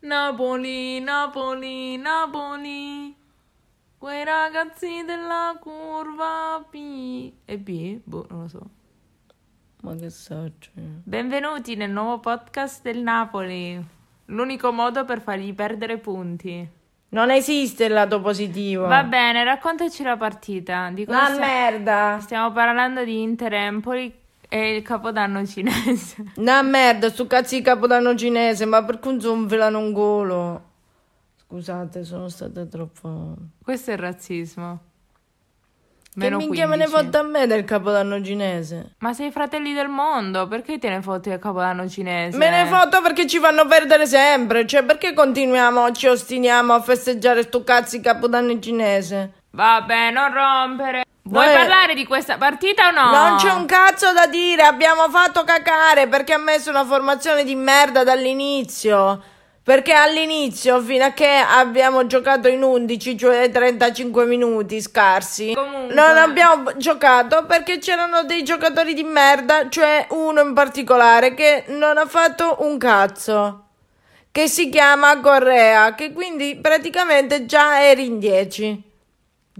Napoli, Napoli, Napoli. Quei ragazzi della curva P e B? Boh, non lo so. Ma che cioè. Benvenuti nel nuovo podcast del Napoli. L'unico modo per fargli perdere punti. Non esiste il lato positivo. Va bene, raccontaci la partita. Di cosa Una stia- merda. Stiamo parlando di Inter Empoli e il capodanno cinese. Una merda, sto cazzo di capodanno cinese, ma perché non sono velano un golo? Scusate, sono stata troppo... Questo è il razzismo. Che Meno minchia me ne 15. fotte a me del capodanno cinese? Ma sei fratelli del mondo, perché te ne fotti del capodanno cinese? Me ne foto perché ci fanno perdere sempre. Cioè, perché continuiamo, ci ostiniamo a festeggiare sto cazzo di capodanno cinese? Vabbè, non rompere. Vuoi Noi- parlare di questa partita o no? Non c'è un cazzo da dire, abbiamo fatto cacare perché ha messo una formazione di merda dall'inizio. Perché all'inizio, fino a che abbiamo giocato in 11, cioè 35 minuti scarsi, Comunque. non abbiamo giocato perché c'erano dei giocatori di merda, cioè uno in particolare che non ha fatto un cazzo. Che si chiama Correa, che quindi praticamente già eri in 10.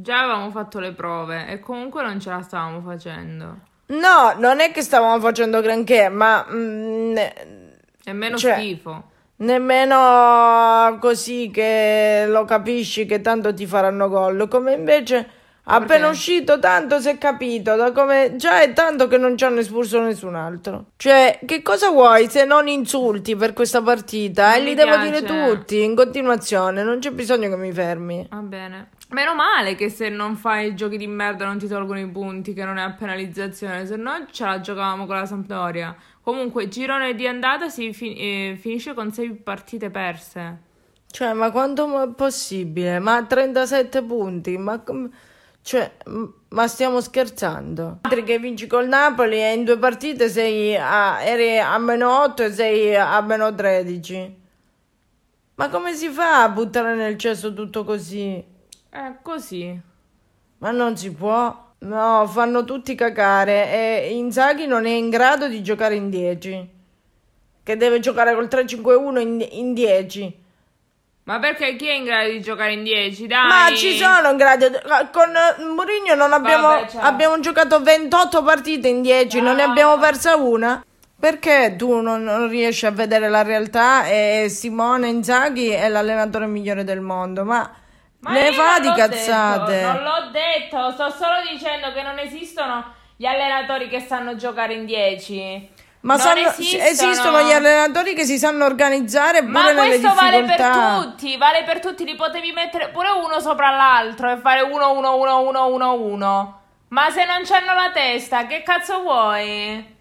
Già avevamo fatto le prove e comunque non ce la stavamo facendo. No, non è che stavamo facendo granché, ma mm, È meno Cioè- schifo. nemmeno così che lo capisci che tanto ti faranno gol. Come invece appena uscito tanto si è capito, da come già è tanto che non ci hanno espulso nessun altro. Cioè, che cosa vuoi se non insulti per questa partita? Non e li devo piace. dire tutti in continuazione, non c'è bisogno che mi fermi. Va bene. Meno male che se non fai giochi di merda non ti tolgono i punti, che non è a penalizzazione, se no ce la giocavamo con la Sampdoria. Comunque, girone di andata si fi- eh, finisce con 6 partite perse. Cioè, ma quanto è possibile? Ma 37 punti? Ma com- cioè, ma stiamo scherzando? Altri che vinci col Napoli e in due partite sei a, eri a meno 8 e sei a meno 13. Ma come si fa a buttare nel cesso tutto così? È così. Ma non si può. No, fanno tutti cacare e Inzaghi non è in grado di giocare in 10. Che deve giocare col 3-5-1 in, in 10. Ma perché chi è in grado di giocare in 10? Dai! Ma ci sono in grado. Con eh, Mourinho non abbiamo, Vabbè, ciao. abbiamo giocato 28 partite in 10, non ne abbiamo persa una. Perché tu non, non riesci a vedere la realtà e Simone Inzaghi è l'allenatore migliore del mondo? Ma, Ma ne io fa non di l'ho cazzate. detto, non l'ho detto, sto solo dicendo che non esistono gli allenatori che sanno giocare in 10. Ma sanno- esistono. gli allenatori che si sanno organizzare pure Ma questo vale per tutti, vale per tutti, li potevi mettere pure uno sopra l'altro e fare 1 1 1 1 1 1. Ma se non c'hanno la testa, che cazzo vuoi?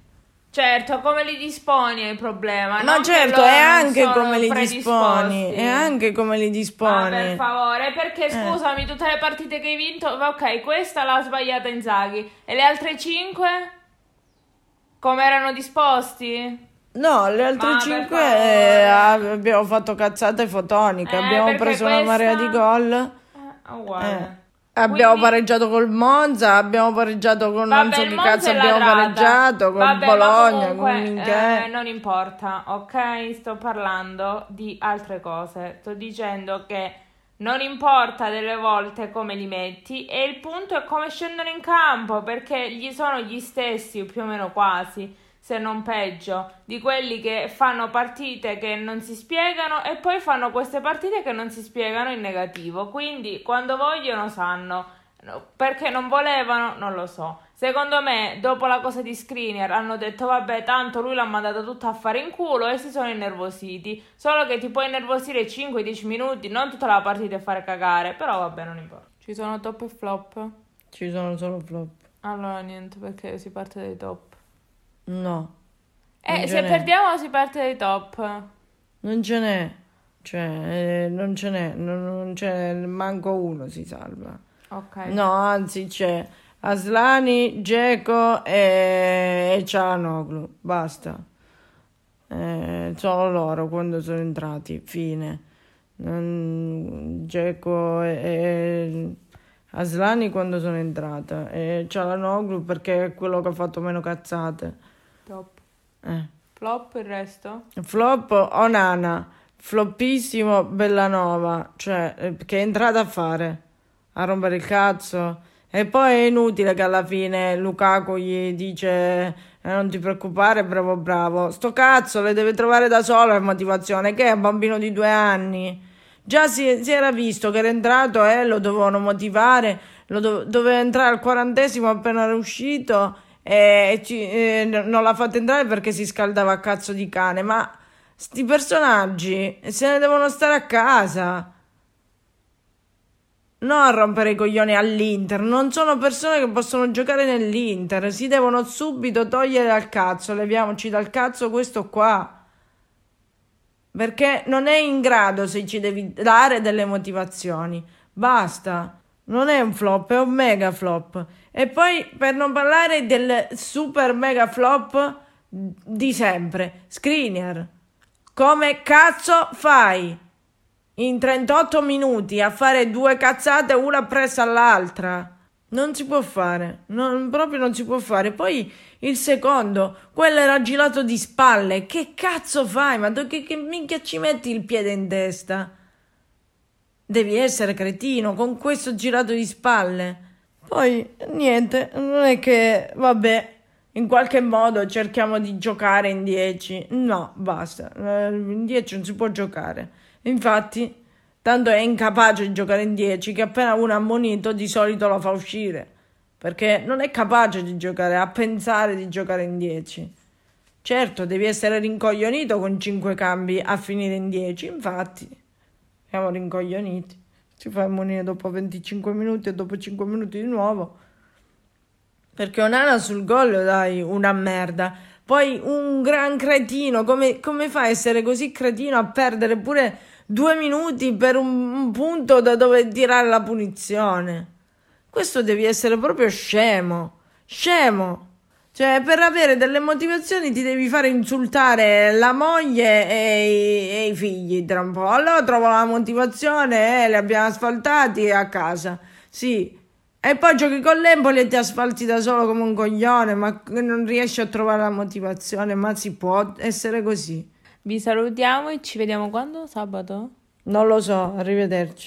Certo, come li disponi è il problema. Che certo, è anche come li disponi. È anche come li Ma per disponi. favore, perché scusami, tutte le partite che hai vinto, va, ok, questa l'ha sbagliata Inzaghi. E le altre 5? Come erano disposti? No, le altre Ma per 5 favore. abbiamo fatto cazzate fotoniche. Eh, abbiamo preso una marea di questa- gol. Eh, uguale. Eh. Abbiamo Quindi- pareggiato col Monza, abbiamo pareggiato con non Vabbè, so il che cazzo abbiamo ladrata. pareggiato, con Vabbè, Bologna, comunque, con minchia. eh, non importa, ok? Sto parlando di altre cose. Sto dicendo che non importa delle volte come li metti e il punto è come scendono in campo, perché gli sono gli stessi, più o meno quasi, se non peggio, di quelli che fanno partite che non si spiegano e poi fanno queste partite che non si spiegano in negativo. Quindi quando vogliono sanno. Perché non volevano, non lo so. Secondo me, dopo la cosa di Screener, hanno detto: Vabbè, tanto lui l'ha mandato tutto a fare in culo e si sono innervositi. Solo che ti puoi innervosire 5-10 minuti, non tutta la partita e fare cagare. Però vabbè, non importa. Ci sono top e flop? Ci sono solo flop. Allora niente, perché si parte dai top. No, Eh, Non se ce perdiamo si parte dai top. non ce n'è. Cioè, eh, non ce n'è, non, non c'è manco uno si salva. Ok. No, anzi c'è Aslani, Geco e, Cialanoglu, basta. Eh, solo loro quando sono entrati, fine. E, e Aslani quando sono entrata e Cialanoglu perché è quello che ha fatto meno cazzate. Top. Eh. Flop il resto? Flop Onana floppissimo Bellanova, cioè eh, che è entrata a fare? A rompere il cazzo? E poi è inutile che alla fine Lukaku gli dice eh, non ti preoccupare, bravo bravo. Sto cazzo le deve trovare da solo la motivazione, che è un bambino di due anni. Già si, si era visto che era entrato e eh, lo dovevano motivare, lo do, doveva entrare al quarantesimo appena era uscito e, ci, e non l'ha fatto entrare perché si scaldava a cazzo di cane, ma sti personaggi se ne devono stare a casa. Non a rompere i coglioni all'Inter, non sono persone che possono giocare nell'Inter, si devono subito togliere dal cazzo, leviamoci dal cazzo questo qua. Perché non è in grado se ci devi dare delle motivazioni. Basta. Non è un flop, è un mega flop. E poi per non parlare del super mega flop di sempre, Screener. Come cazzo fai in 38 minuti a fare due cazzate una appresso all'altra? Non si può fare, non, proprio non si può fare. Poi il secondo, quello era girato di spalle. Che cazzo fai? Ma che, che minchia ci metti il piede in testa? Devi essere cretino con questo girato di spalle. Poi niente, non è che vabbè, in qualche modo cerchiamo di giocare in 10. No, basta, eh, in 10 non si può giocare. Infatti, tanto è incapace di giocare in 10 che appena uno è ammonito di solito lo fa uscire. Perché non è capace di giocare, a pensare di giocare in 10. Certo, devi essere rincoglionito con 5 cambi a finire in 10, infatti. Siamo rincoglioniti. Si fa ammonire dopo 25 minuti e dopo 5 minuti di nuovo. Perché Onana sul gol, dai, una merda. Poi un gran cretino. Come, come fa a essere così cretino a perdere pure due minuti per un, un punto da dove tirare la punizione? Questo devi essere proprio scemo. Scemo. Cioè, per avere delle motivazioni ti devi fare insultare la moglie e i, e i figli tra un po'. Allora trovo la motivazione, eh, li abbiamo asfaltati a casa. Sì. E poi giochi con l'Empoli e ti asfalti da solo come un coglione, ma non riesci a trovare la motivazione, ma si può essere così. Vi salutiamo e ci vediamo quando? Sabato? Non lo so, arrivederci.